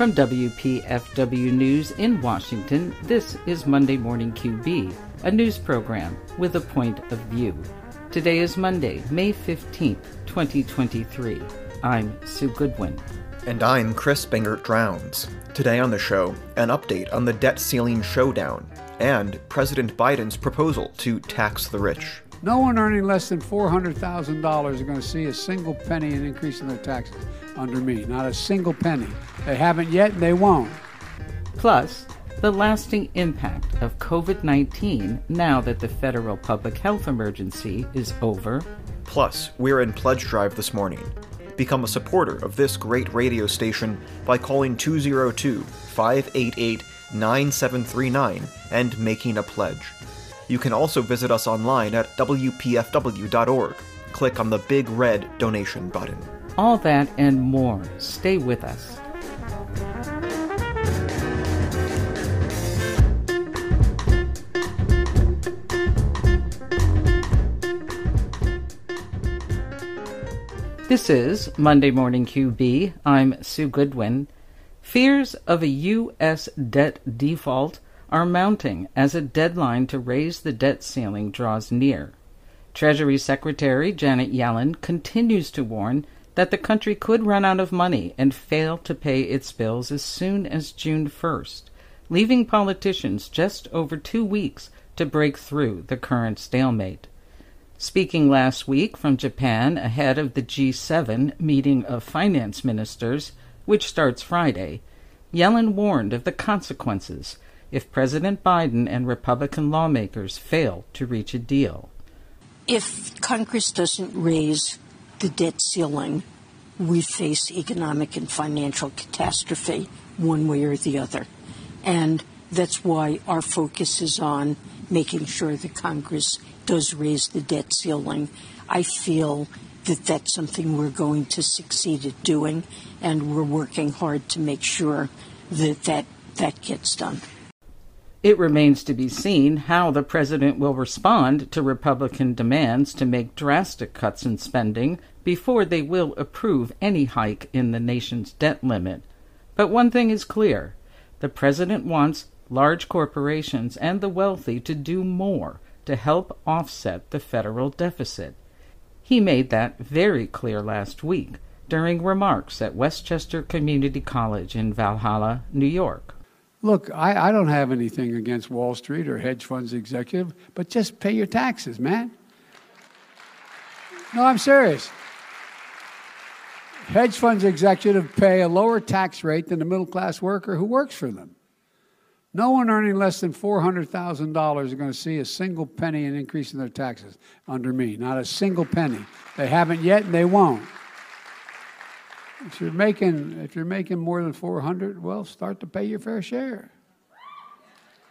From WPFW News in Washington, this is Monday Morning QB, a news program with a point of view. Today is Monday, May 15th, 2023. I'm Sue Goodwin. And I'm Chris Bangert Drowns. Today on the show, an update on the debt ceiling showdown and President Biden's proposal to tax the rich. No one earning less than $400,000 is going to see a single penny in increase in their taxes under me. Not a single penny. They haven't yet and they won't. Plus, the lasting impact of COVID 19 now that the federal public health emergency is over. Plus, we're in Pledge Drive this morning. Become a supporter of this great radio station by calling 202 588 9739 and making a pledge. You can also visit us online at WPFW.org. Click on the big red donation button. All that and more. Stay with us. This is Monday Morning QB. I'm Sue Goodwin. Fears of a U.S. debt default are mounting as a deadline to raise the debt ceiling draws near. Treasury Secretary Janet Yellen continues to warn that the country could run out of money and fail to pay its bills as soon as June 1st, leaving politicians just over two weeks to break through the current stalemate. Speaking last week from Japan ahead of the G7 meeting of finance ministers, which starts Friday, Yellen warned of the consequences if President Biden and Republican lawmakers fail to reach a deal. If Congress doesn't raise the debt ceiling, we face economic and financial catastrophe one way or the other. And that's why our focus is on making sure that Congress does raise the debt ceiling. I feel that that's something we're going to succeed at doing, and we're working hard to make sure that that, that gets done. It remains to be seen how the president will respond to Republican demands to make drastic cuts in spending before they will approve any hike in the nation's debt limit. But one thing is clear the president wants large corporations and the wealthy to do more to help offset the federal deficit. He made that very clear last week during remarks at Westchester Community College in Valhalla, New York. Look, I, I don't have anything against Wall Street or hedge funds executive, but just pay your taxes, man. No, I'm serious. Hedge funds executive pay a lower tax rate than the middle class worker who works for them. No one earning less than $400,000 is going to see a single penny in increase in their taxes under me. Not a single penny. They haven't yet and they won't. If you're making if you're making more than 400, well, start to pay your fair share.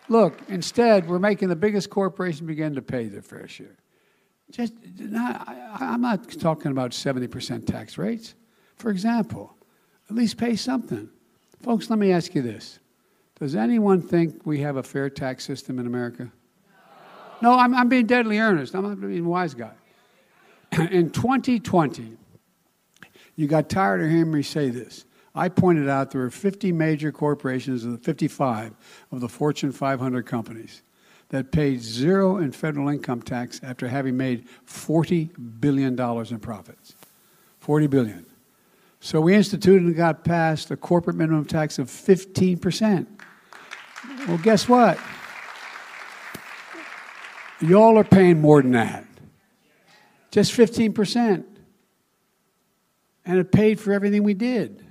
Look, instead, we're making the biggest corporation begin to pay their fair share. Just not, I, I'm not talking about 70% tax rates. For example, at least pay something. Folks, let me ask you this. Does anyone think we have a fair tax system in America? No, I'm, I'm being deadly earnest. I'm not being wise guy. in 2020, you got tired of hearing me say this. I pointed out there were 50 major corporations of the 55 of the Fortune 500 companies that paid zero in federal income tax after having made $40 billion in profits. 40 billion. So we instituted and got passed a corporate minimum tax of 15%. Well, guess what? Y'all are paying more than that. Just 15% and it paid for everything we did.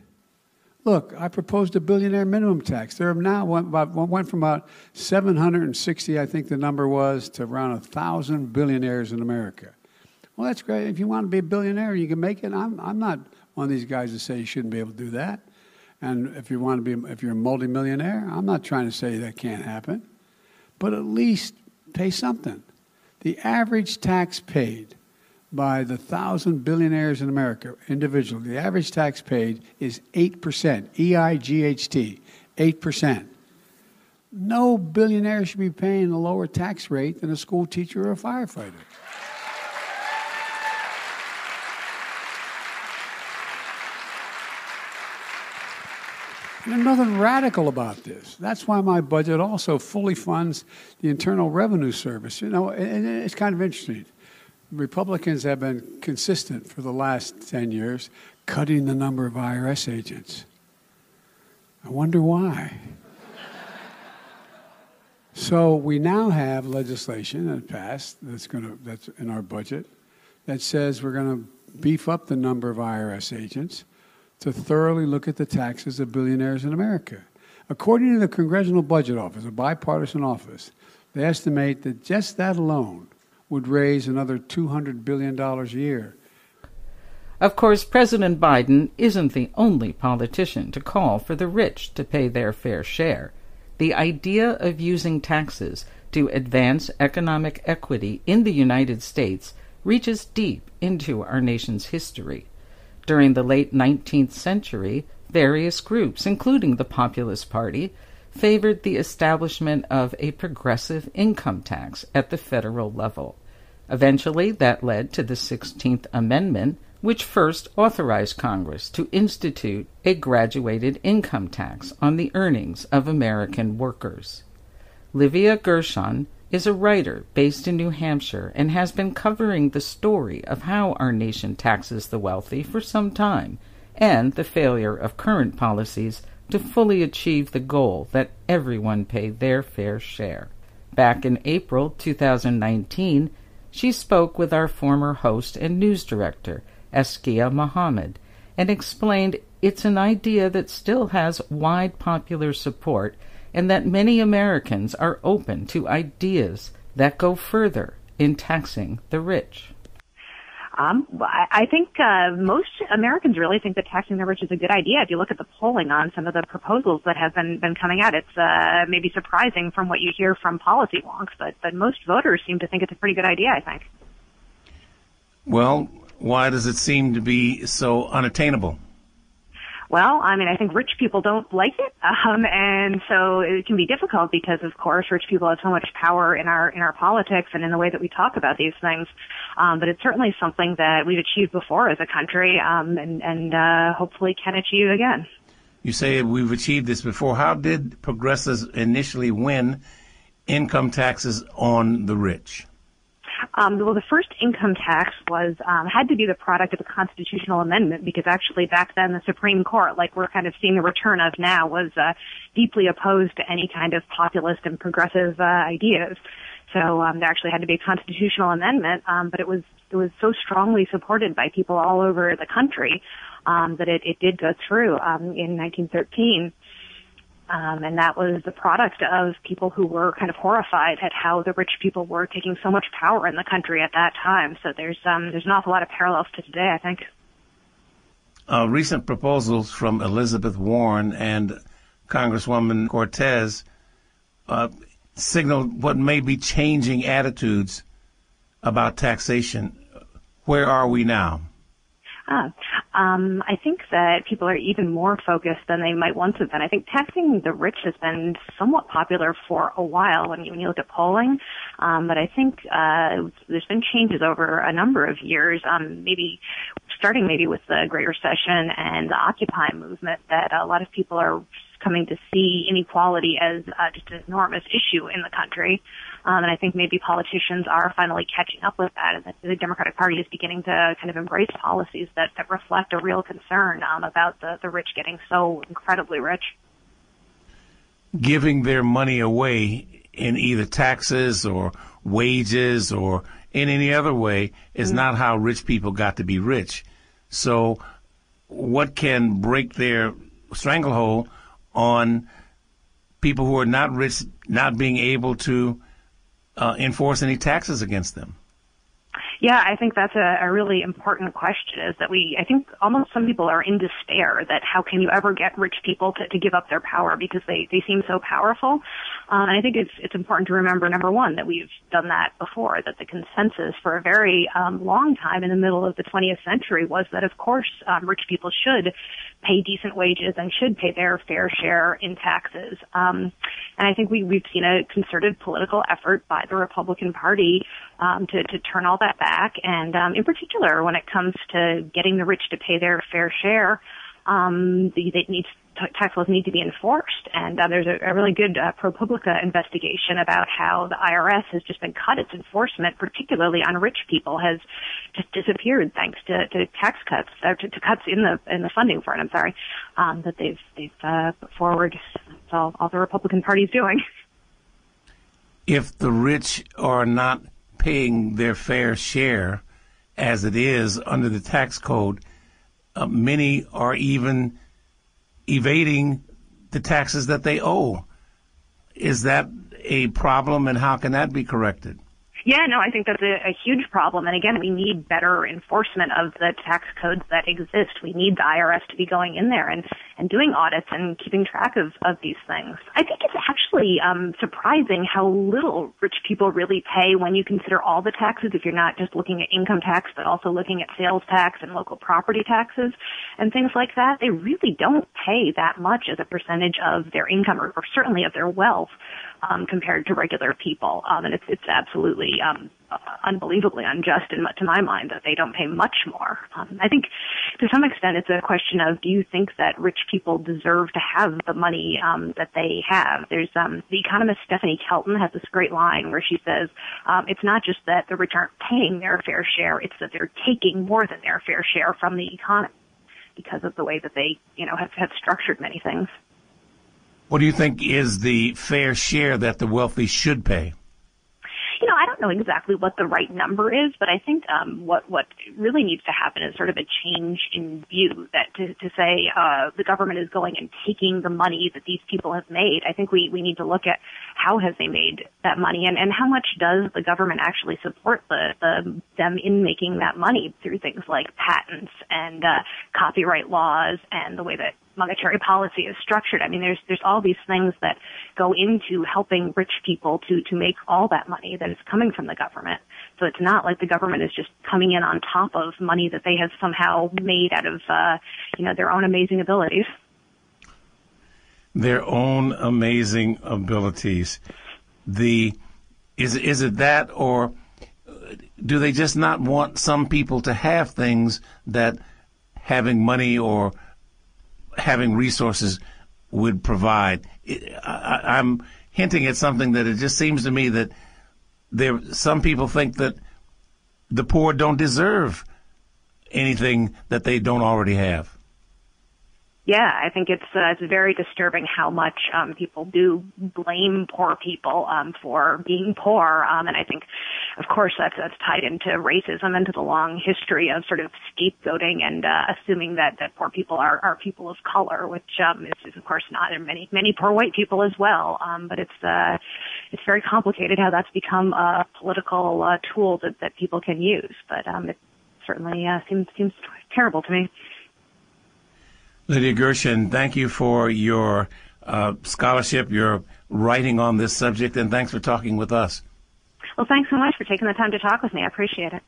Look, I proposed a billionaire minimum tax. There are now went, about, went from about 760, I think the number was, to around a thousand billionaires in America. Well, that's great. If you want to be a billionaire, you can make it. I'm, I'm not one of these guys that say you shouldn't be able to do that. And if you want to be, if you're a multimillionaire, I'm not trying to say that can't happen. But at least pay something. The average tax paid by the thousand billionaires in America individually, the average tax paid is 8%, E I G H T, 8%. No billionaire should be paying a lower tax rate than a school teacher or a firefighter. There's nothing radical about this. That's why my budget also fully funds the Internal Revenue Service. You know, and it's kind of interesting. Republicans have been consistent for the last 10 years, cutting the number of IRS agents. I wonder why. so we now have legislation that passed that's going to that's in our budget that says we're going to beef up the number of IRS agents to thoroughly look at the taxes of billionaires in America. According to the Congressional Budget Office, a bipartisan office, they estimate that just that alone would raise another $200 billion a year. Of course, President Biden isn't the only politician to call for the rich to pay their fair share. The idea of using taxes to advance economic equity in the United States reaches deep into our nation's history. During the late 19th century, various groups, including the Populist Party, favored the establishment of a progressive income tax at the federal level. Eventually, that led to the 16th Amendment, which first authorized Congress to institute a graduated income tax on the earnings of American workers. Livia Gershon is a writer based in New Hampshire and has been covering the story of how our nation taxes the wealthy for some time and the failure of current policies to fully achieve the goal that everyone pay their fair share. Back in April 2019, she spoke with our former host and news director, Askia Muhammad, and explained it's an idea that still has wide popular support and that many Americans are open to ideas that go further in taxing the rich? Um, I think uh, most Americans really think that taxing the rich is a good idea. If you look at the polling on some of the proposals that have been been coming out, it's uh, maybe surprising from what you hear from policy wonks, but but most voters seem to think it's a pretty good idea. I think. Well, why does it seem to be so unattainable? Well, I mean, I think rich people don't like it, um, and so it can be difficult because, of course, rich people have so much power in our in our politics and in the way that we talk about these things. Um, but it's certainly something that we've achieved before as a country, um, and and uh, hopefully can achieve again. You say we've achieved this before. How did progressives initially win income taxes on the rich? Um, well, the first income tax was um, had to be the product of a constitutional amendment because actually back then the Supreme Court, like we're kind of seeing the return of now, was uh, deeply opposed to any kind of populist and progressive uh, ideas. So um, there actually had to be a constitutional amendment, um, but it was it was so strongly supported by people all over the country um, that it, it did go through um, in 1913. Um, and that was the product of people who were kind of horrified at how the rich people were taking so much power in the country at that time. So there's um, there's an awful lot of parallels to today, I think. Uh, recent proposals from Elizabeth Warren and Congresswoman Cortez uh, signal what may be changing attitudes about taxation. Where are we now? Ah, um, I think that people are even more focused than they might once have been. I think taxing the rich has been somewhat popular for a while when you, when you look at polling, um, but I think uh, there's been changes over a number of years. Um, maybe starting maybe with the Great Recession and the Occupy movement, that a lot of people are coming to see inequality as uh, just an enormous issue in the country. Um, and I think maybe politicians are finally catching up with that, and that the Democratic Party is beginning to kind of embrace policies that, that reflect a real concern um, about the, the rich getting so incredibly rich. Giving their money away in either taxes or wages or in any other way is mm-hmm. not how rich people got to be rich. So, what can break their stranglehold on people who are not rich not being able to uh, enforce any taxes against them? Yeah, I think that's a, a really important question is that we, I think almost some people are in despair that how can you ever get rich people to, to give up their power because they, they seem so powerful. Um, and I think it's, it's important to remember, number one, that we've done that before, that the consensus for a very um, long time in the middle of the 20th century was that of course um, rich people should pay decent wages and should pay their fair share in taxes. Um, and I think we, we've seen a concerted political effort by the Republican Party um, to, to turn all that back. And um, in particular, when it comes to getting the rich to pay their fair share, um, they, they need tax laws need to be enforced. And uh, there's a, a, really good uh, ProPublica investigation about how the IRS has just been cut its enforcement, particularly on rich people, has just disappeared thanks to, to tax cuts, or to, to, cuts in the in the funding for it. I'm sorry, um, that they've they've uh, put forward. That's all, all the Republican Party is doing. If the rich are not paying their fair share, as it is under the tax code, uh, many are even evading the taxes that they owe. Is that a problem, and how can that be corrected? Yeah, no, I think that's a, a huge problem. And again, we need better enforcement of the tax codes that exist. We need the IRS to be going in there and, and doing audits and keeping track of, of these things. I think it's actually um, surprising how little rich people really pay when you consider all the taxes, if you're not just looking at income tax, but also looking at sales tax and local property taxes and things like that. They really don't pay that much as a percentage of their income or, or certainly of their wealth um, compared to regular people. Um, and it's, it's absolutely um, unbelievably unjust in, to my mind that they don't pay much more. Um, I think to some extent it's a question of do you think that rich people deserve to have the money um, that they have? There's um, the economist Stephanie Kelton has this great line where she says um, it's not just that the rich aren't paying their fair share; it's that they're taking more than their fair share from the economy because of the way that they, you know, have, have structured many things. What do you think is the fair share that the wealthy should pay? You know, I don't know exactly what the right number is, but I think um, what what really needs to happen is sort of a change in view that to, to say uh, the government is going and taking the money that these people have made. I think we we need to look at how has they made that money and and how much does the government actually support the, the them in making that money through things like patents and uh, copyright laws and the way that monetary policy is structured. I mean, there's there's all these things that go into helping rich people to to make all that money that is coming from the government. So it's not like the government is just coming in on top of money that they have somehow made out of uh, you know their own amazing abilities. Their own amazing abilities. The is is it that or do they just not want some people to have things that having money or having resources would provide. I, am hinting at something that it just seems to me that there some people think that the poor don't deserve anything that they don't already have yeah, I think it's uh, it's very disturbing how much um, people do blame poor people um, for being poor, um, and I think, of course, that's that's tied into racism and to the long history of sort of scapegoating and uh, assuming that that poor people are are people of color, which um, is, is of course not. There are many many poor white people as well, um, but it's uh, it's very complicated how that's become a political uh, tool that that people can use. But um, it certainly uh, seems seems terrible to me. Livia Gershon, thank you for your uh, scholarship, your writing on this subject, and thanks for talking with us. Well, thanks so much for taking the time to talk with me. I appreciate it.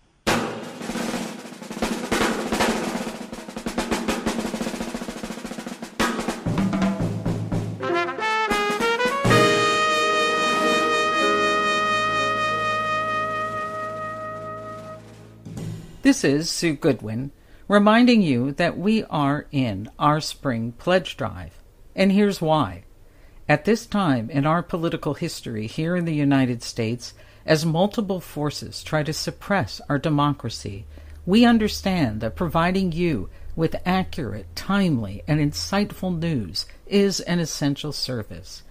This is Sue Goodwin reminding you that we are in our spring pledge drive. And here's why. At this time in our political history here in the United States, as multiple forces try to suppress our democracy, we understand that providing you with accurate, timely, and insightful news is an essential service.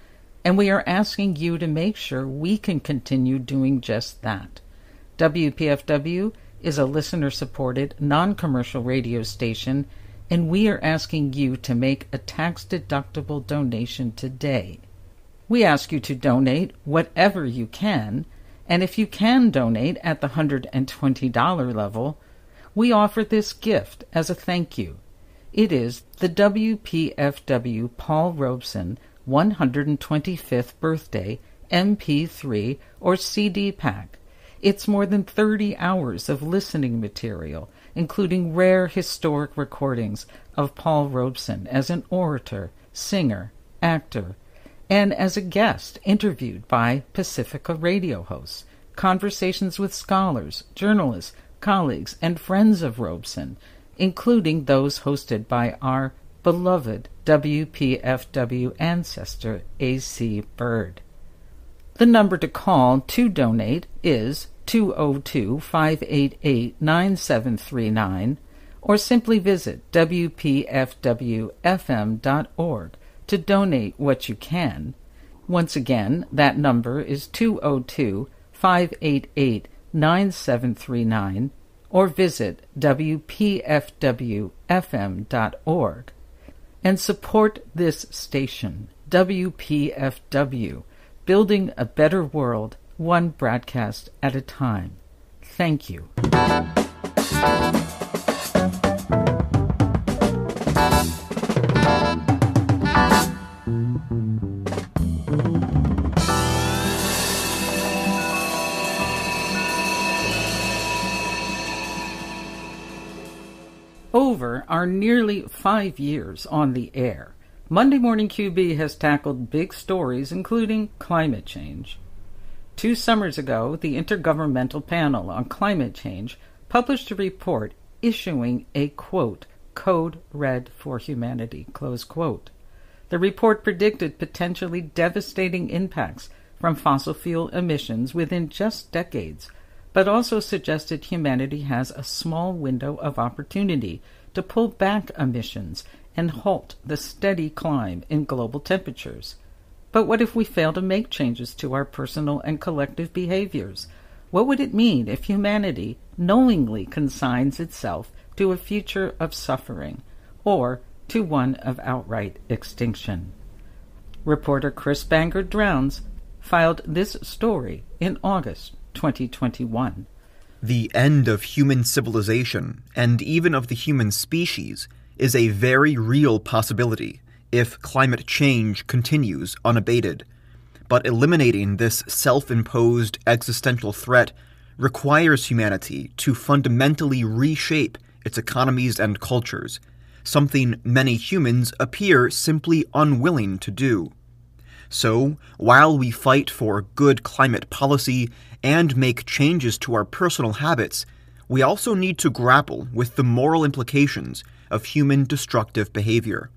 And we are asking you to make sure we can continue doing just that. WPFW is a listener supported, non commercial radio station, and we are asking you to make a tax deductible donation today. We ask you to donate whatever you can, and if you can donate at the $120 level, we offer this gift as a thank you. It is the WPFW Paul Robeson 125th birthday MP3 or CD pack it's more than 30 hours of listening material, including rare historic recordings of Paul Robeson as an orator, singer, actor, and as a guest interviewed by Pacifica radio hosts, conversations with scholars, journalists, colleagues, and friends of Robeson, including those hosted by our beloved WPFW ancestor A.C. Byrd. The number to call to donate is 202 588 9739 or simply visit WPFWFM.org to donate what you can. Once again, that number is 202 588 9739 or visit WPFWFM.org and support this station, WPFW, building a better world one broadcast at a time. Thank you. Over our nearly five years on the air, Monday Morning QB has tackled big stories, including climate change, Two summers ago, the Intergovernmental Panel on Climate Change published a report issuing a quote, code red for humanity, close quote. The report predicted potentially devastating impacts from fossil fuel emissions within just decades, but also suggested humanity has a small window of opportunity to pull back emissions and halt the steady climb in global temperatures. But what if we fail to make changes to our personal and collective behaviors? What would it mean if humanity knowingly consigns itself to a future of suffering or to one of outright extinction? Reporter Chris Bangert Drowns filed this story in August 2021. The end of human civilization, and even of the human species, is a very real possibility if climate change continues unabated. But eliminating this self imposed existential threat requires humanity to fundamentally reshape its economies and cultures, something many humans appear simply unwilling to do. So, while we fight for good climate policy and make changes to our personal habits, we also need to grapple with the moral implications of human destructive behavior.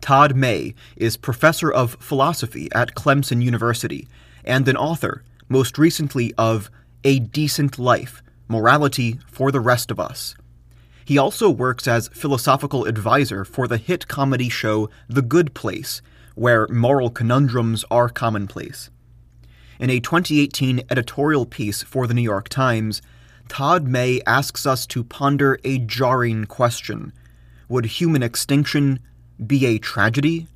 Todd May is professor of philosophy at Clemson University and an author, most recently, of A Decent Life Morality for the Rest of Us. He also works as philosophical advisor for the hit comedy show The Good Place, where moral conundrums are commonplace. In a 2018 editorial piece for the New York Times, Todd May asks us to ponder a jarring question Would human extinction be a tragedy?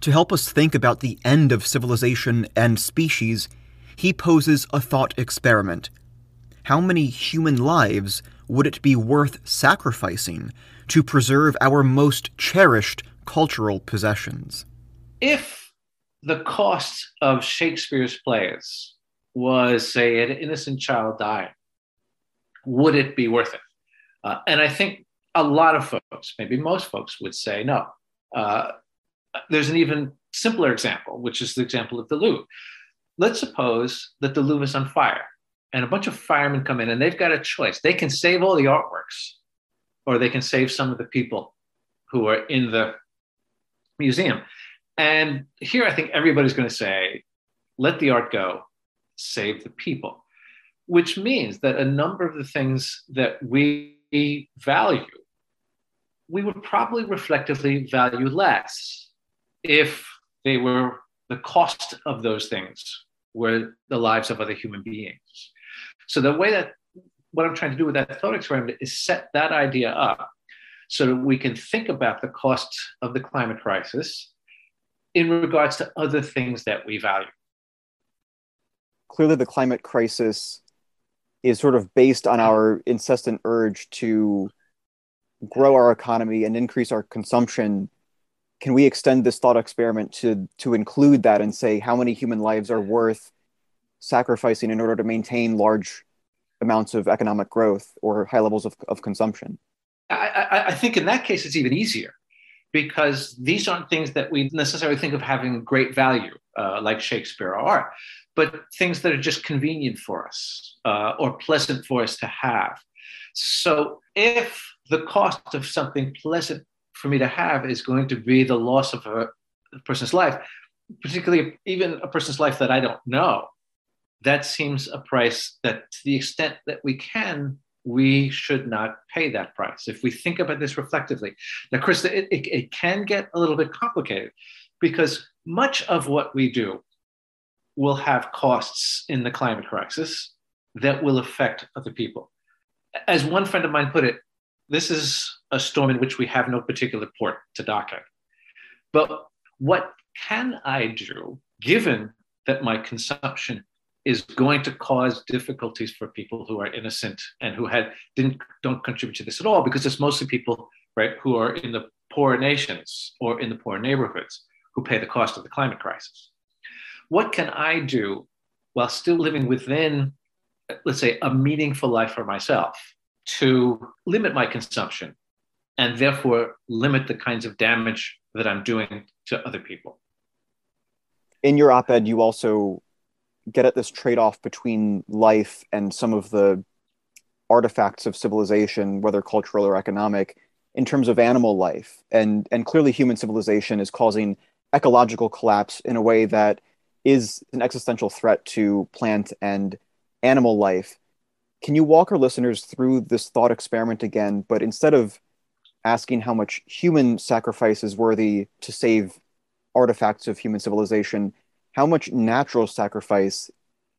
To help us think about the end of civilization and species, he poses a thought experiment. How many human lives would it be worth sacrificing to preserve our most cherished cultural possessions? If the cost of Shakespeare's plays was, say, an innocent child dying, would it be worth it? Uh, and I think a lot of folks, maybe most folks, would say no. Uh, there's an even simpler example, which is the example of the Louvre. Let's suppose that the Louvre is on fire and a bunch of firemen come in and they've got a choice. They can save all the artworks or they can save some of the people who are in the museum. And here I think everybody's going to say, let the art go, save the people, which means that a number of the things that we value we would probably reflectively value less if they were the cost of those things were the lives of other human beings. So the way that what I'm trying to do with that thought experiment is set that idea up so that we can think about the costs of the climate crisis in regards to other things that we value. Clearly, the climate crisis is sort of based on our incessant urge to grow our economy and increase our consumption can we extend this thought experiment to to include that and say how many human lives are worth sacrificing in order to maintain large amounts of economic growth or high levels of, of consumption? I, I, I think in that case it's even easier because these aren't things that we necessarily think of having great value uh, like shakespeare or art but things that are just convenient for us uh, or pleasant for us to have so if the cost of something pleasant for me to have is going to be the loss of a, a person's life, particularly even a person's life that I don't know. That seems a price that, to the extent that we can, we should not pay that price. If we think about this reflectively. Now, Chris, it, it, it can get a little bit complicated because much of what we do will have costs in the climate crisis that will affect other people. As one friend of mine put it, this is a storm in which we have no particular port to dock at. But what can I do, given that my consumption is going to cause difficulties for people who are innocent and who had didn't don't contribute to this at all, because it's mostly people right who are in the poor nations or in the poor neighborhoods who pay the cost of the climate crisis. What can I do while still living within, let's say, a meaningful life for myself to limit my consumption and therefore limit the kinds of damage that I'm doing to other people? In your op ed, you also get at this trade off between life and some of the artifacts of civilization, whether cultural or economic, in terms of animal life. And, and clearly, human civilization is causing ecological collapse in a way that is an existential threat to plant and animal life. Can you walk our listeners through this thought experiment again, but instead of asking how much human sacrifice is worthy to save artifacts of human civilization, how much natural sacrifice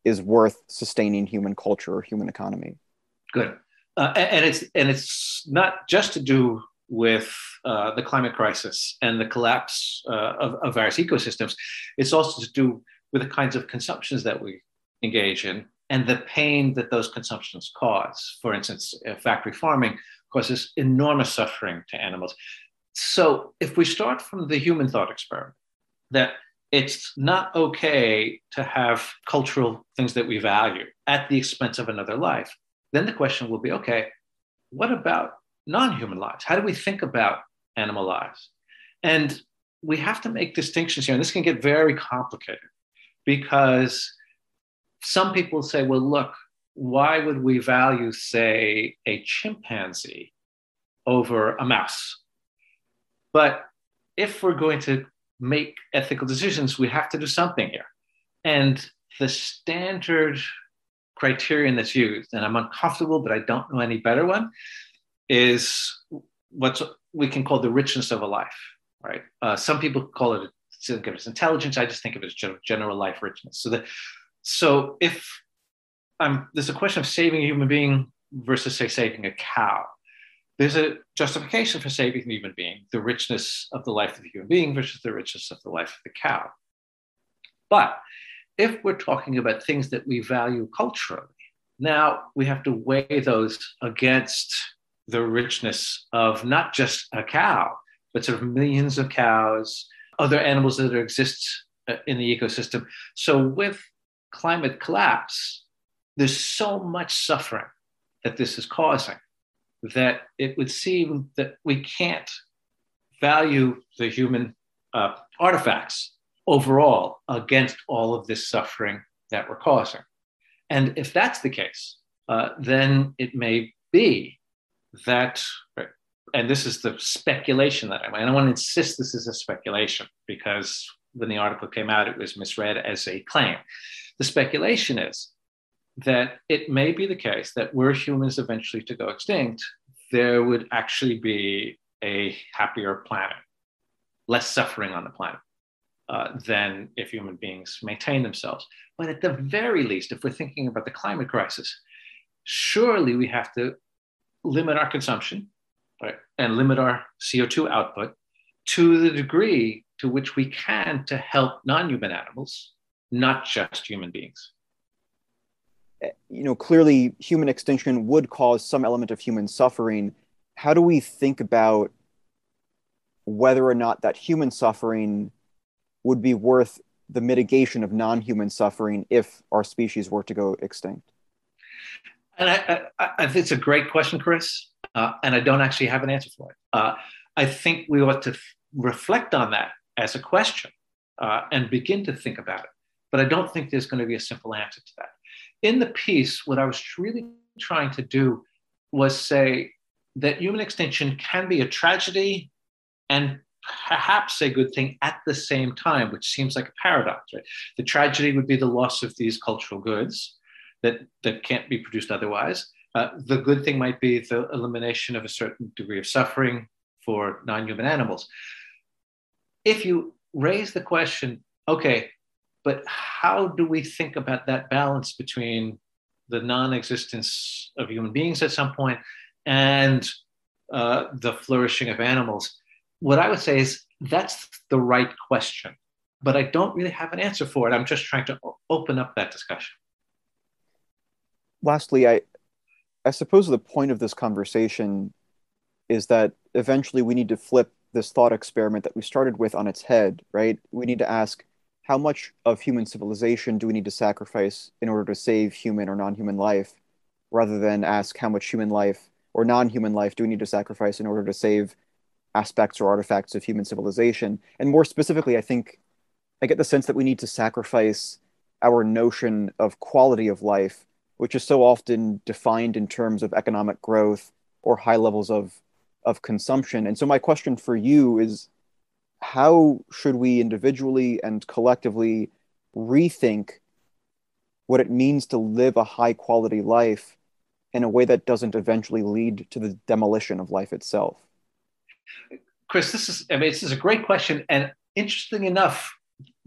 is worth sustaining human culture or human economy? Good, uh, and it's and it's not just to do with uh, the climate crisis and the collapse uh, of, of, various ecosystems. It's also to do with the kinds of consumptions that we engage in and the pain that those consumptions cause. For instance, uh, factory farming causes enormous suffering to animals. So, if we start from the human thought experiment, that it's not okay to have cultural things that we value at the expense of another life, then the question will be okay, what about non human lives? How do we think about animal lives? And we have to make distinctions here, and this can get very complicated because some people say, well, look, why would we value, say, a chimpanzee over a mouse? But if we're going to make ethical decisions, we have to do something here. And the standard criterion that's used, and I'm uncomfortable, but I don't know any better one, is what we can call the richness of a life, right? Uh, some people call it think of it as intelligence. I just think of it as general life richness. So so if I'm, there's a question of saving a human being versus say saving a cow. There's a justification for saving the human being, the richness of the life of the human being versus the richness of the life of the cow. But if we're talking about things that we value culturally, now we have to weigh those against the richness of not just a cow, but sort of millions of cows, other animals that exist uh, in the ecosystem. So with climate collapse, there's so much suffering that this is causing that it would seem that we can't value the human uh, artifacts overall against all of this suffering that we're causing. And if that's the case, uh, then it may be that, and this is the speculation that I, and I want to insist this is a speculation because when the article came out, it was misread as a claim. The speculation is that it may be the case that were humans eventually to go extinct, there would actually be a happier planet, less suffering on the planet. Uh, than if human beings maintain themselves. But at the very least, if we're thinking about the climate crisis, surely we have to limit our consumption right, and limit our CO2 output to the degree to which we can to help non human animals, not just human beings. Eh, you know, clearly human extinction would cause some element of human suffering. How do we think about whether or not that human suffering would be worth the mitigation of non human suffering if our species were to go extinct? And I, I, I it's a great question, Chris. Uh, and I don't actually have an answer for it. Uh, I think we ought to f- reflect on that as a question uh, and begin to think about it. But I don't think there's going to be a simple answer to that. In the piece, what I was really trying to do was say that human extinction can be a tragedy and perhaps a good thing at the same time, which seems like a paradox. Right? The tragedy would be the loss of these cultural goods that, that can't be produced otherwise. Uh, the good thing might be the elimination of a certain degree of suffering for non human animals. If you raise the question, okay, but how do we think about that balance between the non existence of human beings at some point and uh, the flourishing of animals? What I would say is that's the right question, but I don't really have an answer for it. I'm just trying to open up that discussion. Lastly, I, I suppose the point of this conversation is that eventually we need to flip this thought experiment that we started with on its head, right? We need to ask how much of human civilization do we need to sacrifice in order to save human or non human life, rather than ask how much human life or non human life do we need to sacrifice in order to save aspects or artifacts of human civilization. And more specifically, I think I get the sense that we need to sacrifice our notion of quality of life, which is so often defined in terms of economic growth or high levels of of consumption. And so my question for you is how should we individually and collectively rethink what it means to live a high quality life in a way that doesn't eventually lead to the demolition of life itself? Chris, this is I mean this is a great question. And interesting enough,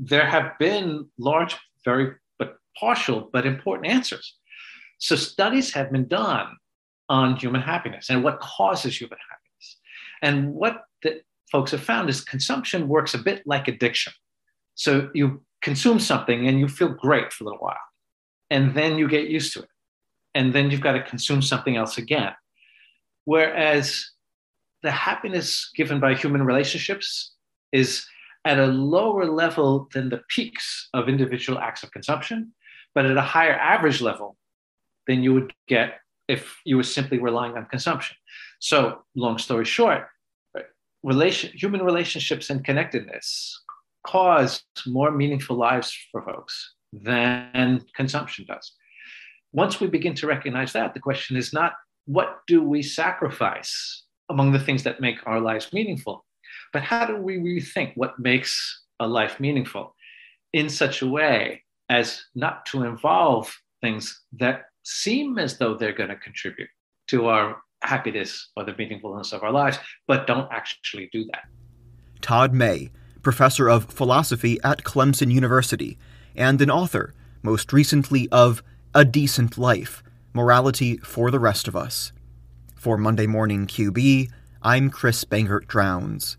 there have been large, very but partial but important answers. So studies have been done on human happiness and what causes human happiness. And what the folks have found is consumption works a bit like addiction. So you consume something and you feel great for a little while, and then you get used to it. And then you've got to consume something else again. Whereas the happiness given by human relationships is at a lower level than the peaks of individual acts of consumption, but at a higher average level than you would get if you were simply relying on consumption. So, long story short, relation, human relationships and connectedness cause more meaningful lives for folks than consumption does. Once we begin to recognize that, the question is not what do we sacrifice among the things that make our lives meaningful, but how do we rethink what makes a life meaningful in such a way as not to involve things that seem as though they're going to contribute to our happiness or the meaningfulness of our lives, but don't actually do that. Todd May, professor of philosophy at Clemson University, and an author, most recently of A Decent Life Morality for the Rest of Us. For Monday Morning QB, I'm Chris Bangert Drowns.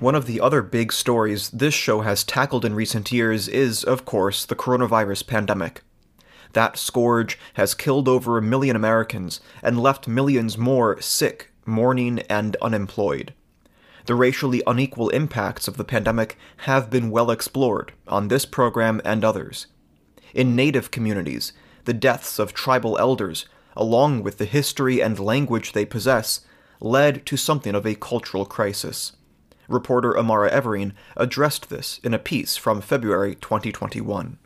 One of the other big stories this show has tackled in recent years is, of course, the coronavirus pandemic. That scourge has killed over a million Americans and left millions more sick, mourning, and unemployed. The racially unequal impacts of the pandemic have been well explored on this program and others. In Native communities, the deaths of tribal elders, along with the history and language they possess, led to something of a cultural crisis. Reporter Amara Everine addressed this in a piece from February 2021.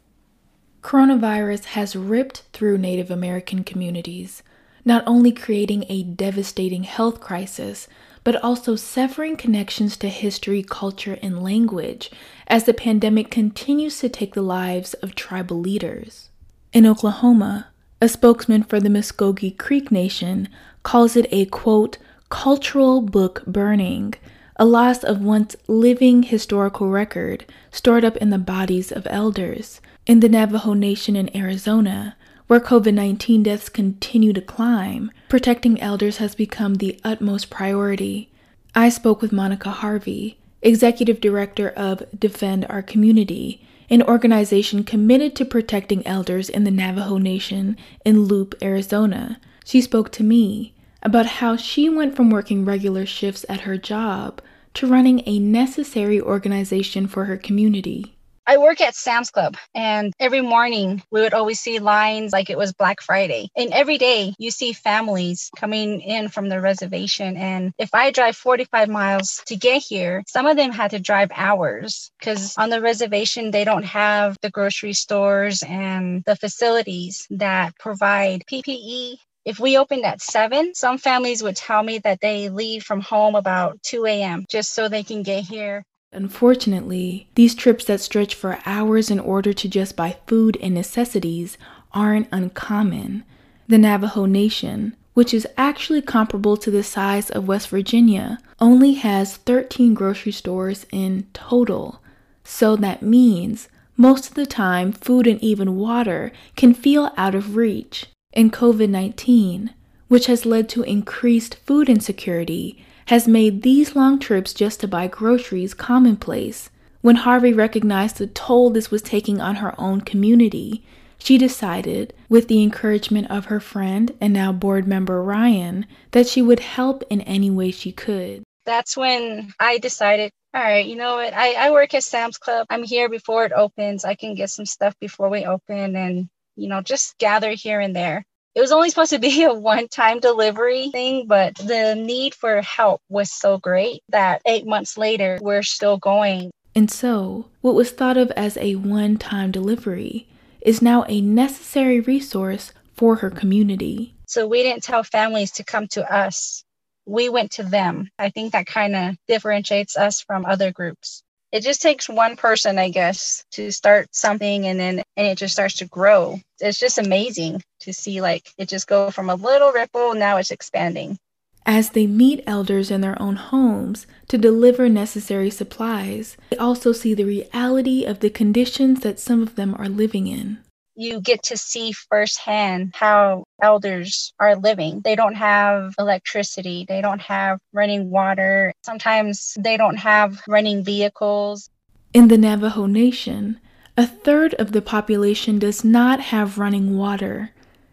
Coronavirus has ripped through Native American communities, not only creating a devastating health crisis, but also severing connections to history, culture, and language as the pandemic continues to take the lives of tribal leaders. In Oklahoma, a spokesman for the Muscogee Creek Nation calls it a quote, cultural book burning a loss of once living historical record stored up in the bodies of elders. In the Navajo Nation in Arizona, where COVID 19 deaths continue to climb, protecting elders has become the utmost priority. I spoke with Monica Harvey, Executive Director of Defend Our Community, an organization committed to protecting elders in the Navajo Nation in Leupp, Arizona. She spoke to me about how she went from working regular shifts at her job to running a necessary organization for her community. I work at Sam's Club, and every morning we would always see lines like it was Black Friday. And every day you see families coming in from the reservation. And if I drive 45 miles to get here, some of them had to drive hours because on the reservation, they don't have the grocery stores and the facilities that provide PPE if we opened at 7, some families would tell me that they leave from home about 2 a.m. just so they can get here. Unfortunately, these trips that stretch for hours in order to just buy food and necessities aren't uncommon. The Navajo Nation, which is actually comparable to the size of West Virginia, only has 13 grocery stores in total. So that means most of the time, food and even water can feel out of reach and COVID 19, which has led to increased food insecurity, has made these long trips just to buy groceries commonplace. When Harvey recognized the toll this was taking on her own community, she decided, with the encouragement of her friend and now board member Ryan, that she would help in any way she could. That's when I decided, all right, you know what? I, I work at Sam's Club. I'm here before it opens. I can get some stuff before we open and you know, just gather here and there. It was only supposed to be a one time delivery thing, but the need for help was so great that eight months later, we're still going. And so, what was thought of as a one time delivery is now a necessary resource for her community. So, we didn't tell families to come to us, we went to them. I think that kind of differentiates us from other groups it just takes one person, I guess, to start something and then and it just starts to grow. It's just amazing to see like it just go from a little ripple now it's expanding. As they meet elders in their own homes to deliver necessary supplies, they also see the reality of the conditions that some of them are living in you get to see firsthand how elders are living. They don't have electricity, they don't have running water. Sometimes they don't have running vehicles. In the Navajo Nation, a third of the population does not have running water.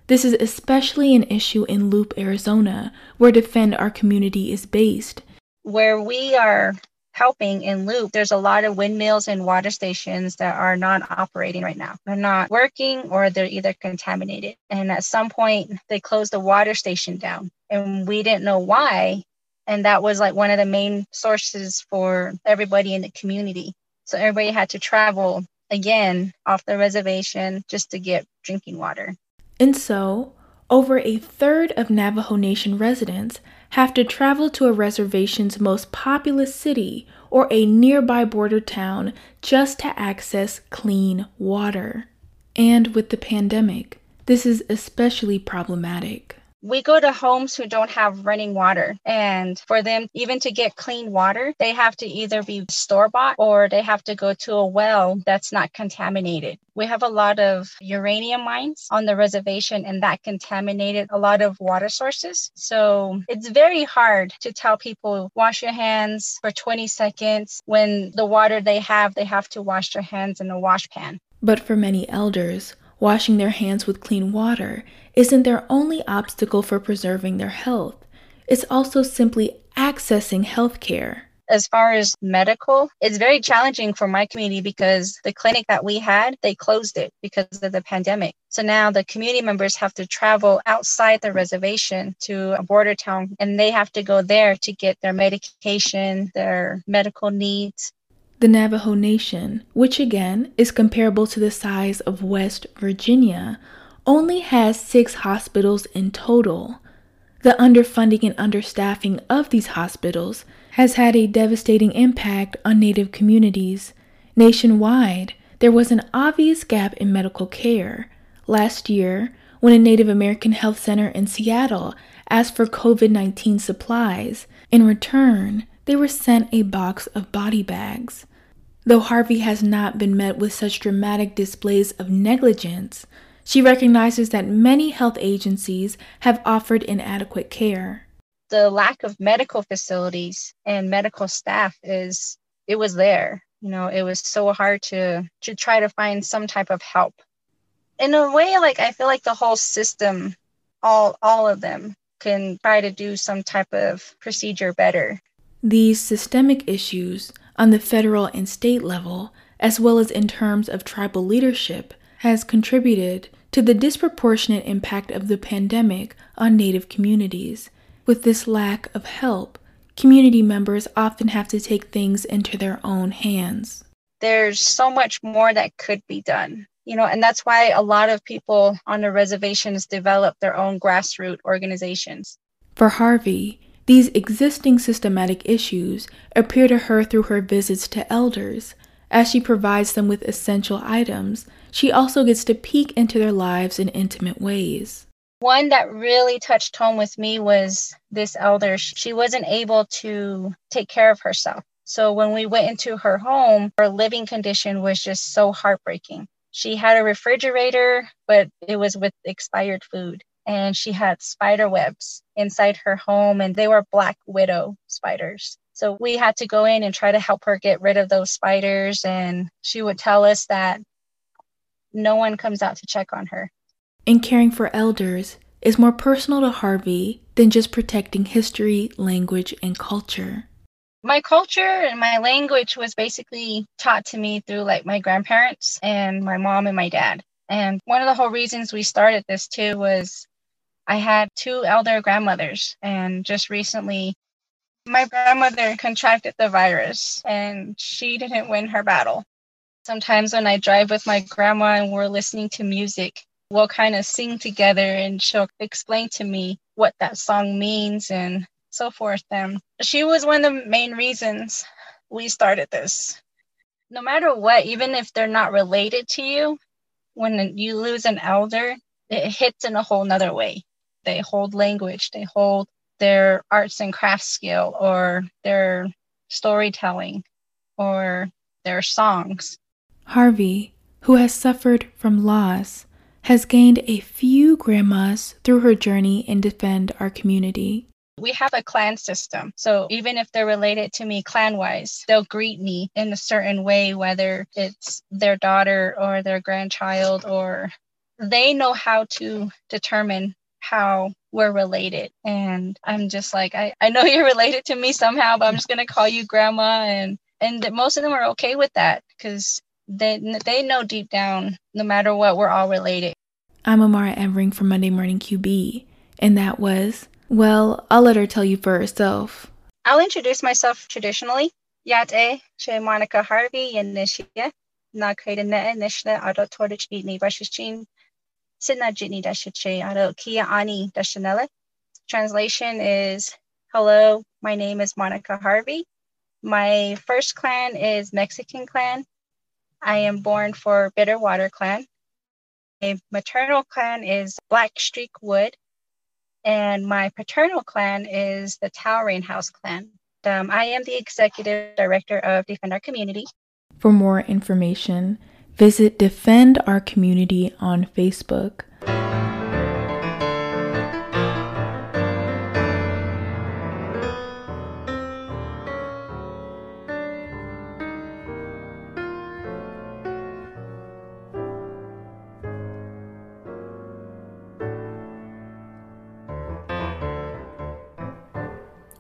This is especially an issue in Leupp, Arizona, where Defend Our Community is based. Where we are helping in Leupp, there's a lot of windmills and water stations that are not operating right now. They're not working or they're either contaminated. And at some point, they closed the water station down, and we didn't know why. And that was like one of the main sources for everybody in the community. So everybody had to travel again off the reservation just to get drinking water. And so, over a third of Navajo Nation residents have to travel to a reservation's most populous city or a nearby border town just to access clean water. And with the pandemic, this is especially problematic we go to homes who don't have running water. And for them even to get clean water they have to either be store bought or they have to go to a well that's not contaminated. We have a lot of uranium mines on the reservation and that contaminated a lot of water sources. So it's very hard to tell people wash your hands for 20 seconds. When the water they have they have to wash their hands in a wash pan. But for many elders washing their hands with clean water isn't their only obstacle for preserving their health. It's also simply accessing health care. As far as medical, it's very challenging for my community because the clinic that we had, they closed it because of the pandemic. So now the community members have to travel outside the reservation to a border town and they have to go there to get their medication, their medical needs. The Navajo Nation, which again is comparable to the size of West Virginia, only has six hospitals in total. The underfunding and understaffing of these hospitals has had a devastating impact on Native communities. Nationwide, there was an obvious gap in medical care. Last year, when a Native American health center in Seattle asked for COVID 19 supplies, in return, they were sent a box of body bags. Though Harvey has not been met with such dramatic displays of negligence, she recognizes that many health agencies have offered inadequate care. The lack of medical facilities and medical staff is, it was there. You know, it was so hard to, to try to find some type of help. In a way, like I feel like the whole system, all all of them can try to do some type of procedure better. These systemic issues on the federal and state level as well as in terms of tribal leadership, has contributed to the disproportionate impact of the pandemic on Native communities. With this lack of help, community members often have to take things into their own hands. There's so much more that could be done. You know, and that's why a lot of people on the reservations develop their own grassroots organizations. For Harvey, these existing systematic issues appear to her through her visits to elders. As she provides them with essential items, she also gets to peek into their lives in intimate ways. One that really touched home with me was this elder. She wasn't able to take care of herself. So when we went into her home, her living condition was just so heartbreaking. She had a refrigerator, but it was with expired food. And she had spider webs inside her home, and they were black widow spiders. So we had to go in and try to help her get rid of those spiders. And she would tell us that no one comes out to check on her. And caring for elders is more personal to Harvey than just protecting history, language, and culture. My culture and my language was basically taught to me through like my grandparents and my mom and my dad. And one of the whole reasons we started this too was I had two elder grandmothers, and just recently, my grandmother contracted the virus and she didn't win her battle. Sometimes when I drive with my grandma and we're listening to music, we'll kind of sing together and she'll explain to me what that song means and so forth. And she was one of the main reasons we started this. No matter what, even if they're not related to you, when you lose an elder, it hits in a whole nother way. They hold language, they hold their arts and crafts skill or their storytelling or their songs. Harvey, who has suffered from loss, has gained a few grandmas through her journey in Defend Our Community. We have a clan system. So even if they're related to me clan wise, they'll greet me in a certain way, whether it's their daughter or their grandchild, or they know how to determine how we're related. And I'm just like, I, I know you're related to me somehow, but I'm just going to call you grandma. And, and most of them are okay with that because they, they know deep down, no matter what, we're all related. I'm Amara Evering from Monday Morning QB. And that was, well, I'll let her tell you for herself. I'll introduce myself traditionally. Yate, she Monica Harvey, and Nishia. Na kaida ne nishna adot torich eat ni bashichin Kia Ani. Translation is Hello, my name is Monica Harvey. My first clan is Mexican clan. I am born for Bitterwater clan. My maternal clan is Black Streak Wood. And my paternal clan is the Towering House clan. Um, I am the executive director of Defend Our Community. For more information, Visit Defend Our Community on Facebook.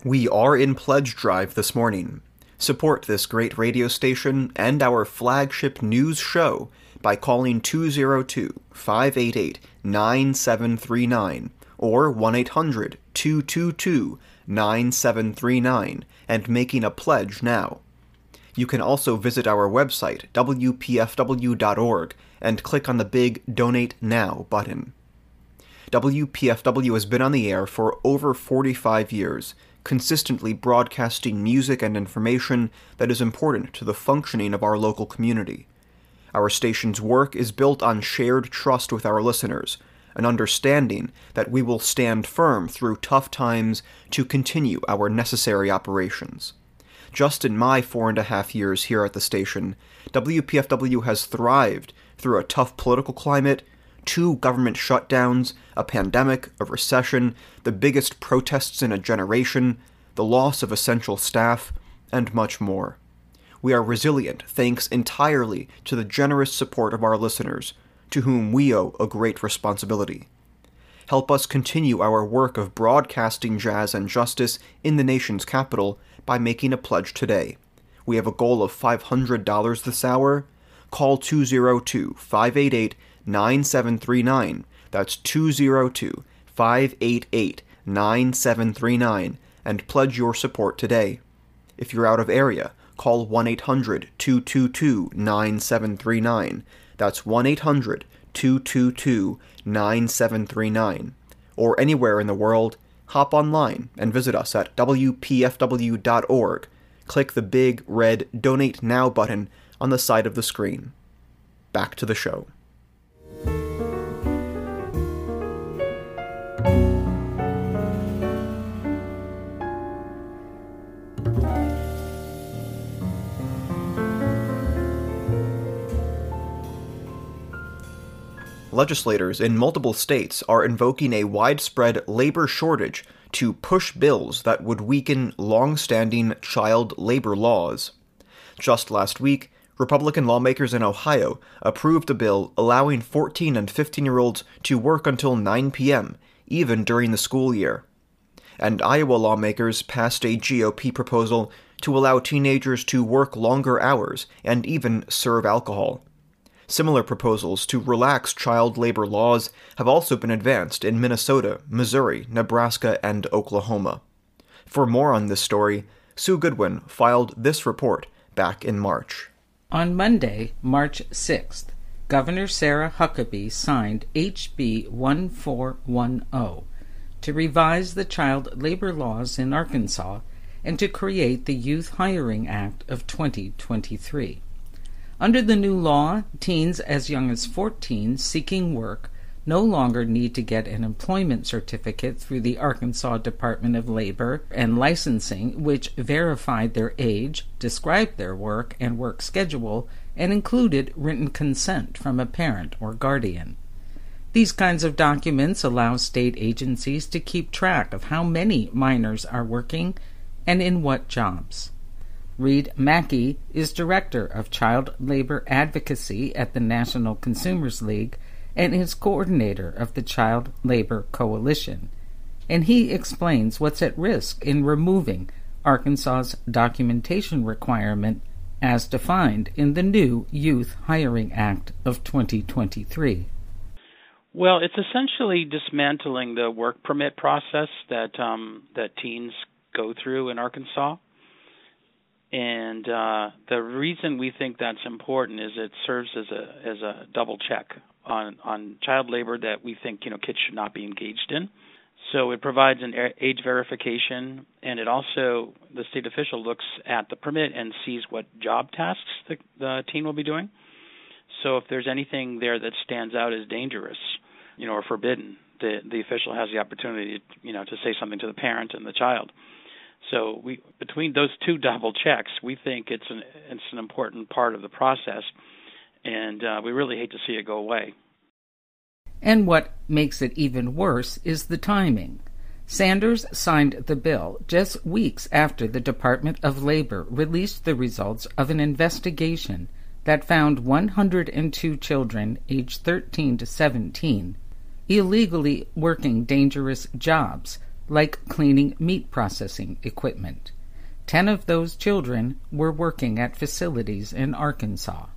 We are in pledge drive this morning. Support this great radio station and our flagship news show by calling 202 588 9739 or 1 800 222 9739 and making a pledge now. You can also visit our website, WPFW.org, and click on the big Donate Now button. WPFW has been on the air for over 45 years consistently broadcasting music and information that is important to the functioning of our local community. Our station's work is built on shared trust with our listeners, an understanding that we will stand firm through tough times to continue our necessary operations. Just in my four and a half years here at the station, WPFW has thrived through a tough political climate, two government shutdowns, a pandemic, a recession, the biggest protests in a generation, the loss of essential staff, and much more. We are resilient thanks entirely to the generous support of our listeners, to whom we owe a great responsibility. Help us continue our work of broadcasting jazz and justice in the nation's capital by making a pledge today. We have a goal of $500 this hour. Call 202 588 9739. That's 202 588 9739 and pledge your support today. If you're out of area, call 1 800 222 9739. That's 1 800 222 9739. Or anywhere in the world, hop online and visit us at WPFW.org. Click the big red Donate Now button on the side of the screen. Back to the show. Legislators in multiple states are invoking a widespread labor shortage to push bills that would weaken long standing child labor laws. Just last week, Republican lawmakers in Ohio approved a bill allowing 14 and 15 year olds to work until 9 p.m., even during the school year. And Iowa lawmakers passed a GOP proposal to allow teenagers to work longer hours and even serve alcohol. Similar proposals to relax child labor laws have also been advanced in Minnesota, Missouri, Nebraska, and Oklahoma. For more on this story, Sue Goodwin filed this report back in March. On Monday, March 6th, Governor Sarah Huckabee signed HB 1410 to revise the child labor laws in Arkansas and to create the Youth Hiring Act of 2023. Under the new law, teens as young as 14 seeking work no longer need to get an employment certificate through the Arkansas Department of Labor and Licensing, which verified their age, described their work and work schedule, and included written consent from a parent or guardian. These kinds of documents allow state agencies to keep track of how many minors are working and in what jobs. Reid Maki is Director of Child Labor Advocacy at the National Consumers League and is coordinator of the Child Labor Coalition. And he explains what's at risk in removing Arkansas's documentation requirement as defined in the new Youth Hiring Act of 2023. Well, it's essentially dismantling the work permit process that um, that teens go through in Arkansas. And uh, the reason we think that's important is it serves as a as a double check on on child labor that we think you know kids should not be engaged in. So it provides an age verification, and it also the state official looks at the permit and sees what job tasks the, the teen will be doing. So if there's anything there that stands out as dangerous, you know, or forbidden, the the official has the opportunity, you know, to say something to the parent and the child. So we between those two double checks, we think it's an it's an important part of the process, and uh, we really hate to see it go away. And what makes it even worse is the timing. Sanders signed the bill just weeks after the Department of Labor released the results of an investigation that found 102 children aged 13 to 17 illegally working dangerous jobs like cleaning meat processing equipment. Ten of those children were working at facilities in Arkansas.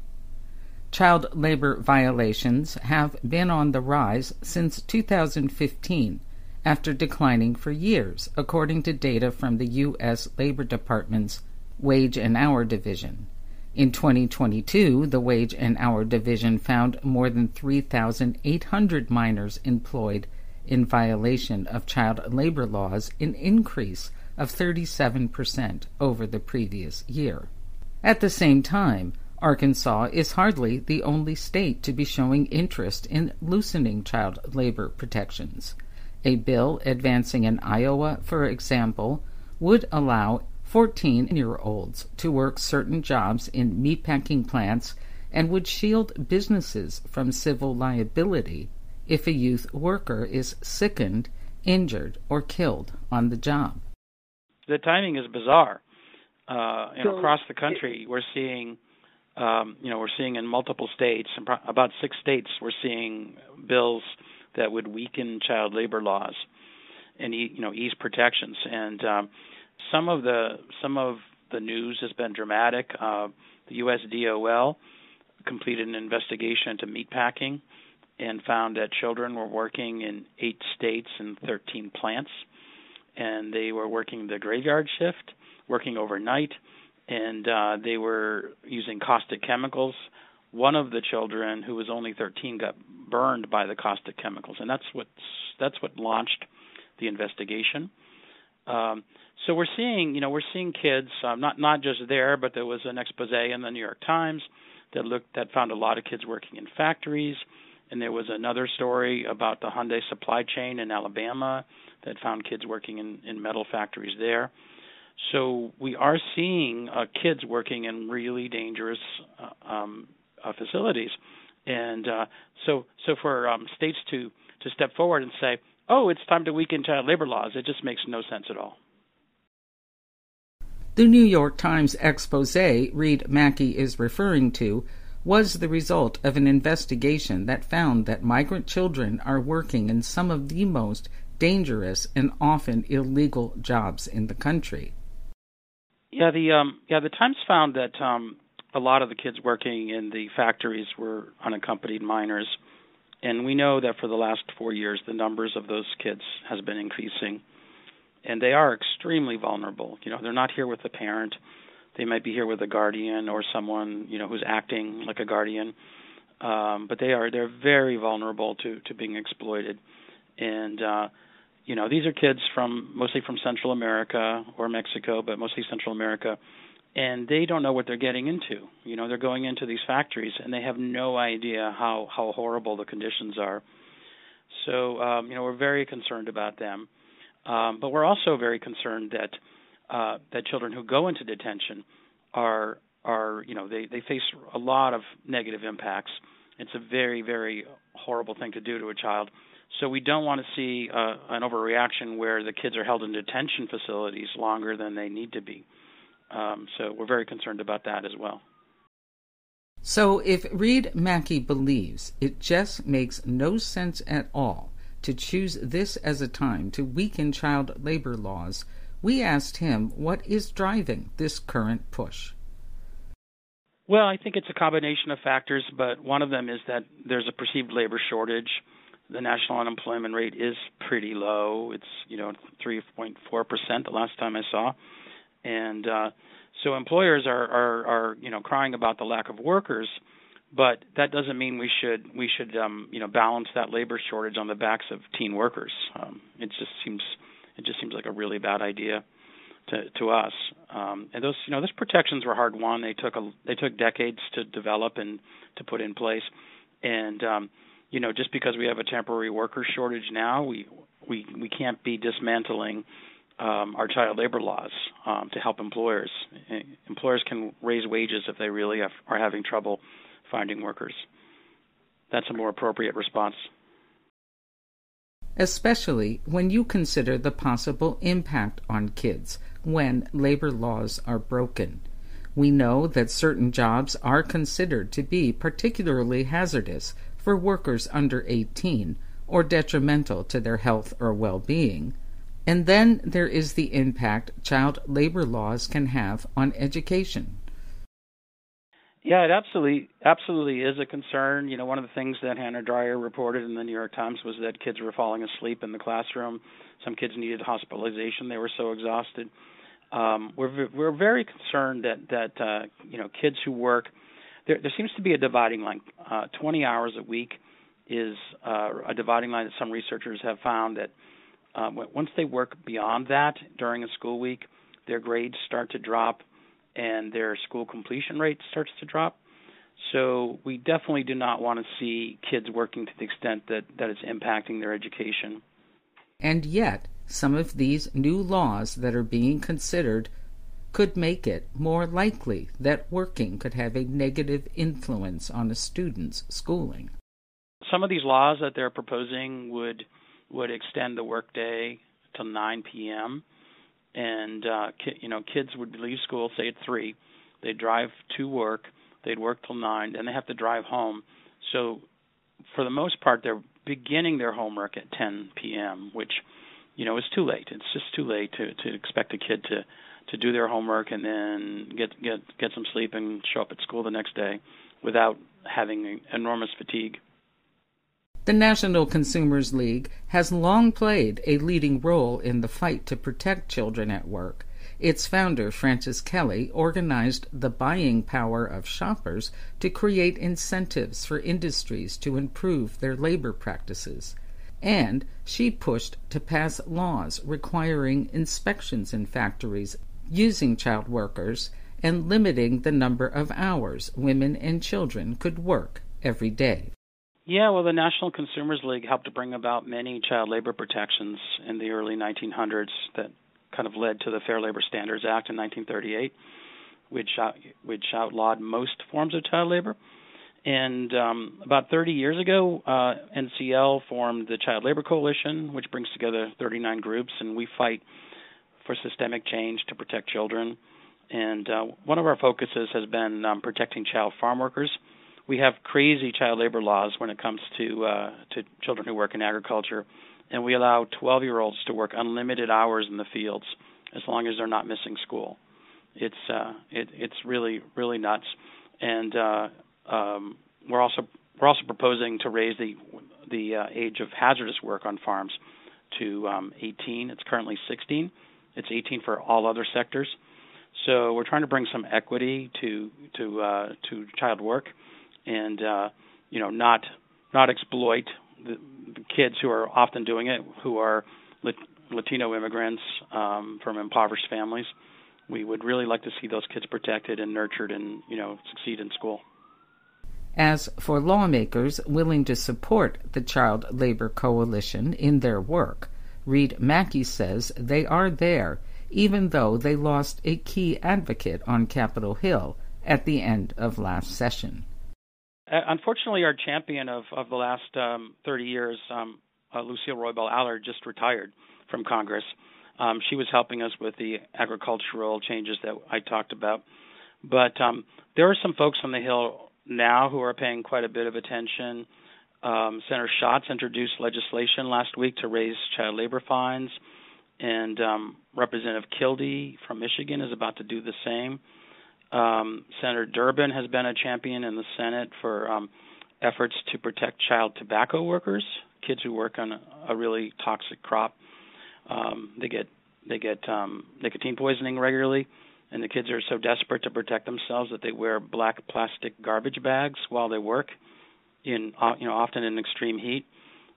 Child labor violations have been on the rise since 2015 after declining for years, according to data from the U.S. Labor Department's Wage and Hour Division. In 2022, the Wage and Hour Division found more than 3,800 minors employed in violation of child labor laws, an increase of 37% over the previous year. At the same time, Arkansas is hardly the only state to be showing interest in loosening child labor protections. A bill advancing in Iowa, for example, would allow 14 year olds to work certain jobs in meatpacking plants and would shield businesses from civil liability if a youth worker is sickened, injured, or killed on the job. The timing is bizarre. Uh, and so, across the country, we're seeing, um, you know, we're seeing in multiple states, about six states, we're seeing bills that would weaken child labor laws and you know ease protections. And um, some of the some of the news has been dramatic. Uh, the USDOL completed an investigation into meatpacking and found that children were working in eight states and 13 plants, and they were working the graveyard shift, working overnight, and uh, they were using caustic chemicals. One of the children, who was only 13, got burned by the caustic chemicals, and that's what that's what launched the investigation. Um, so we're seeing, you know, we're seeing kids uh, not not just there, but there was an expose in the New York Times that looked that found a lot of kids working in factories, and there was another story about the Hyundai supply chain in Alabama that found kids working in in metal factories there. So we are seeing uh, kids working in really dangerous uh, um, uh, facilities, and uh, so so for um, states to to step forward and say, "Oh, it's time to weaken child labor laws," it just makes no sense at all. The New York Times expose Reid Maki is referring to was the result of an investigation that found that migrant children are working in some of the most dangerous and often illegal jobs in the country. Yeah, the um, yeah the Times found that um, a lot of the kids working in the factories were unaccompanied minors, and we know that for the last four years the numbers of those kids has been increasing and they are extremely vulnerable. You know, they're not here with a parent. They might be here with a guardian or someone, you know, who's acting like a guardian. Um, but they are they're very vulnerable to to being exploited. And uh you know, these are kids from mostly from Central America or Mexico, but mostly Central America. And they don't know what they're getting into. You know, they're going into these factories and they have no idea how how horrible the conditions are. So, um, you know, we're very concerned about them. Um, but we're also very concerned that uh, that children who go into detention are are you know they they face a lot of negative impacts. It's a very very horrible thing to do to a child. So we don't want to see uh, an overreaction where the kids are held in detention facilities longer than they need to be. Um, so we're very concerned about that as well. So if Reid Maki believes it just makes no sense at all to choose this as a time to weaken child labor laws, we asked him what is driving this current push. Well, I think it's a combination of factors, but one of them is that there's a perceived labor shortage. The national unemployment rate is pretty low. It's, you know, 3.4% the last time I saw. And uh, so employers are, are, are, you know, crying about the lack of workers but that doesn't mean we should we should um, you know balance that labor shortage on the backs of teen workers. Um, it just seems it just seems like a really bad idea to to us. Um, and those you know those protections were hard won. They took a they took decades to develop and to put in place. And um, you know just because we have a temporary worker shortage now, we we we can't be dismantling um, our child labor laws um, to help employers. Employers can raise wages if they really are having trouble finding workers. That's a more appropriate response. Especially when you consider the possible impact on kids when labor laws are broken. We know that certain jobs are considered to be particularly hazardous for workers under 18 or detrimental to their health or well being. And then there is the impact child labor laws can have on education. Yeah, it absolutely absolutely is a concern. You know, one of the things that Hannah Dreier reported in the New York Times was that kids were falling asleep in the classroom. Some kids needed hospitalization; they were so exhausted. Um, we're we're very concerned that that uh, you know kids who work there there seems to be a dividing line. Uh, 20 hours a week is uh, a dividing line that some researchers have found that uh, once they work beyond that during a school week, their grades start to drop and their school completion rate starts to drop. So we definitely do not want to see kids working to the extent that, that it's impacting their education. And yet, some of these new laws that are being considered could make it more likely that working could have a negative influence on a student's schooling. Some of these laws that they're proposing would would extend the workday to 9 p.m and uh, ki- you know kids would leave school say at three, they'd drive to work, they'd work till nine, then they have to drive home. So for the most part, they're beginning their homework at 10 p.m., which you know is too late. It's just too late to to expect a kid to to do their homework and then get get get some sleep and show up at school the next day without having enormous fatigue. The National Consumers League has long played a leading role in the fight to protect children at work. Its founder, Frances Kelley, organized the buying power of shoppers to create incentives for industries to improve their labor practices. And she pushed to pass laws requiring inspections in factories using child workers and limiting the number of hours women and children could work every day. Yeah, well, the National Consumers League helped to bring about many child labor protections in the early 1900s that kind of led to the Fair Labor Standards Act in 1938, which which outlawed most forms of child labor. And um, about 30 years ago, uh, NCL formed the Child Labor Coalition, which brings together 39 groups, and we fight for systemic change to protect children. And uh, one of our focuses has been um, protecting child farm workers. We have crazy child labor laws when it comes to uh, to children who work in agriculture, and we allow 12-year-olds to work unlimited hours in the fields as long as they're not missing school. It's uh, it, it's really really nuts, and uh, um, we're also we're also proposing to raise the the uh, age of hazardous work on farms to um, 18. It's currently 16. It's 18 for all other sectors. So we're trying to bring some equity to to uh, to child work, and uh, you know not not exploit the, the kids who are often doing it, who are Latino immigrants um, from impoverished families. We would really like to see those kids protected and nurtured, and you know succeed in school. As for lawmakers willing to support the Child Labor Coalition in their work, Reid Maki says they are there, even though they lost a key advocate on Capitol Hill at the end of last session. Uh, unfortunately, our champion of, of the last um, 30 years, um, uh, Lucille Roybal Allard, just retired from Congress. Um, she was helping us with the agricultural changes that I talked about. But um, there are some folks on the Hill now who are paying quite a bit of attention. Um, Senator Schatz introduced legislation last week to raise child labor fines, and um, Representative Kildee from Michigan is about to do the same. Um, Senator Durbin has been a champion in the Senate for um, efforts to protect child tobacco workers, kids who work on a, a really toxic crop. Um, they get they get um, nicotine poisoning regularly and the kids are so desperate to protect themselves that they wear black plastic garbage bags while they work in uh, you know often in extreme heat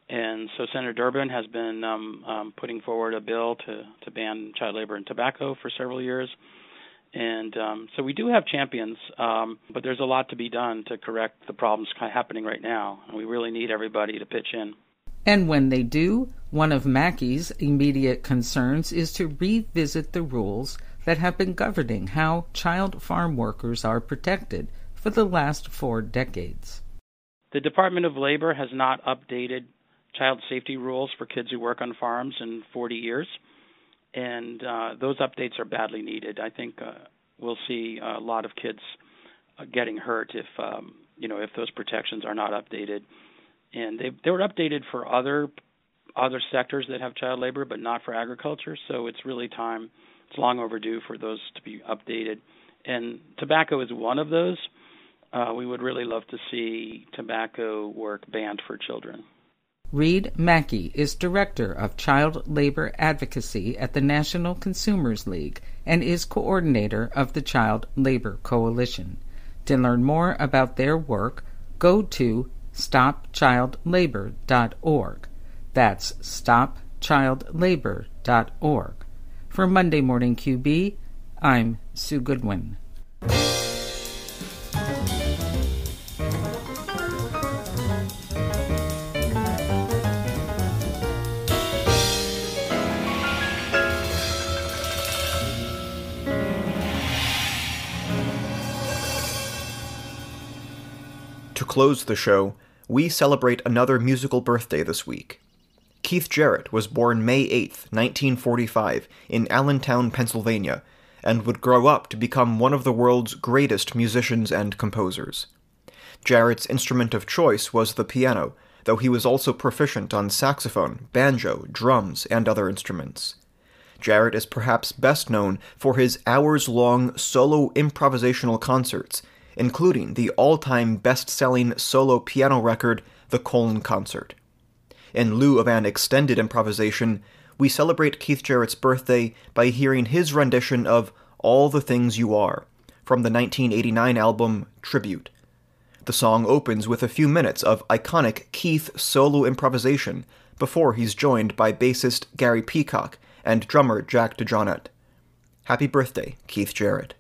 and so Senator Durbin has been um, um, putting forward a bill to to ban child labor and tobacco for several years and um, so we do have champions, um, but there's a lot to be done to correct the problems happening right now. And we really need everybody to pitch in. And when they do, one of Maki's immediate concerns is to revisit the rules that have been governing how child farm workers are protected for the last four decades. The Department of Labor has not updated child safety rules for kids who work on farms in 40 years, and uh, those updates are badly needed. I think uh, we'll see a lot of kids uh, getting hurt if um, you know if those protections are not updated. And they they were updated for other other sectors that have child labor, but not for agriculture. So it's really time it's long overdue for those to be updated. And tobacco is one of those. Uh, we would really love to see tobacco work banned for children. Reid Maki is Director of Child Labor Advocacy at the National Consumers League and is coordinator of the Child Labor Coalition. To learn more about their work, go to stopchildlabor.org. That's stopchildlabor.org. For Monday Morning QB, I'm Sue Goodwin. Close the show, we celebrate another musical birthday this week. Keith Jarrett was born May 8, 1945, in Allentown, Pennsylvania, and would grow up to become one of the world's greatest musicians and composers. Jarrett's instrument of choice was the piano, though he was also proficient on saxophone, banjo, drums, and other instruments. Jarrett is perhaps best known for his hours long solo improvisational concerts, including the all time best selling solo piano record, The Köln Concert. In lieu of an extended improvisation, we celebrate Keith Jarrett's birthday by hearing his rendition of All the Things You Are from the 1989 album Tribute. The song opens with a few minutes of iconic Keith solo improvisation before he's joined by bassist Gary Peacock and drummer Jack DeJohnette. Happy birthday, Keith Jarrett.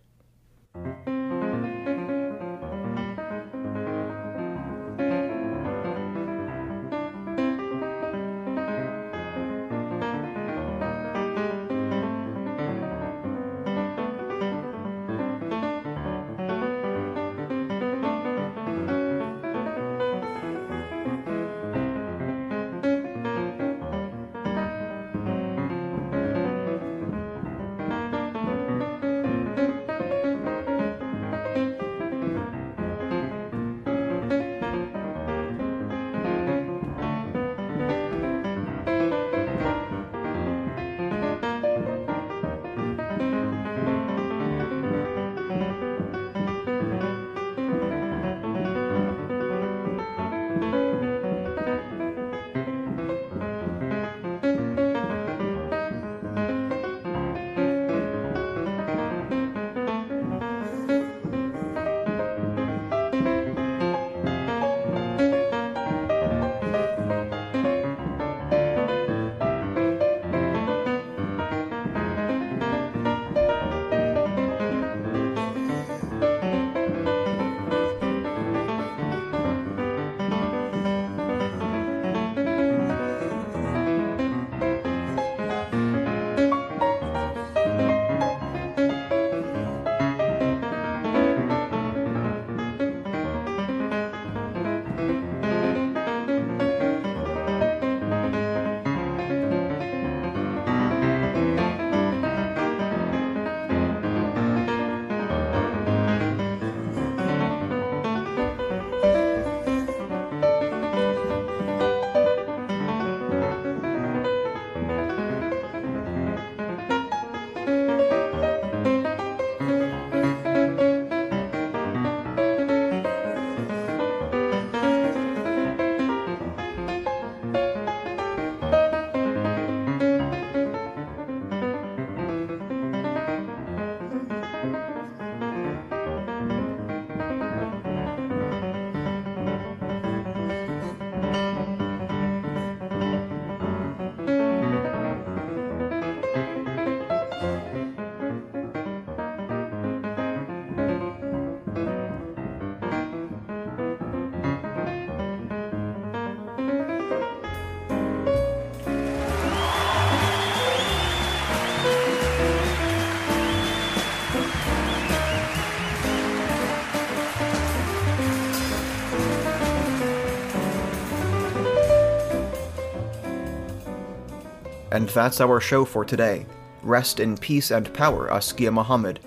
And that's our show for today. Rest in peace and power, Askia Muhammad.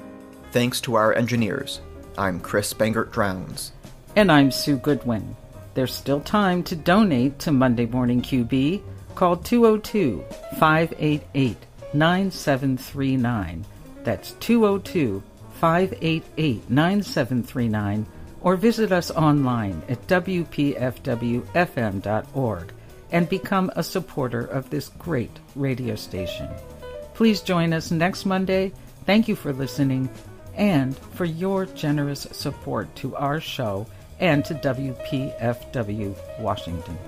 Thanks to our engineers. I'm Chris Bangert Drowns. And I'm Sue Goodwin. There's still time to donate to Monday Morning QB. Call 202 588 9739. That's 202 588 9739. Or visit us online at WPFWFM.org and become a supporter of this great radio station. Please join us next Monday. Thank you for listening and for your generous support to our show and to WPFW Washington.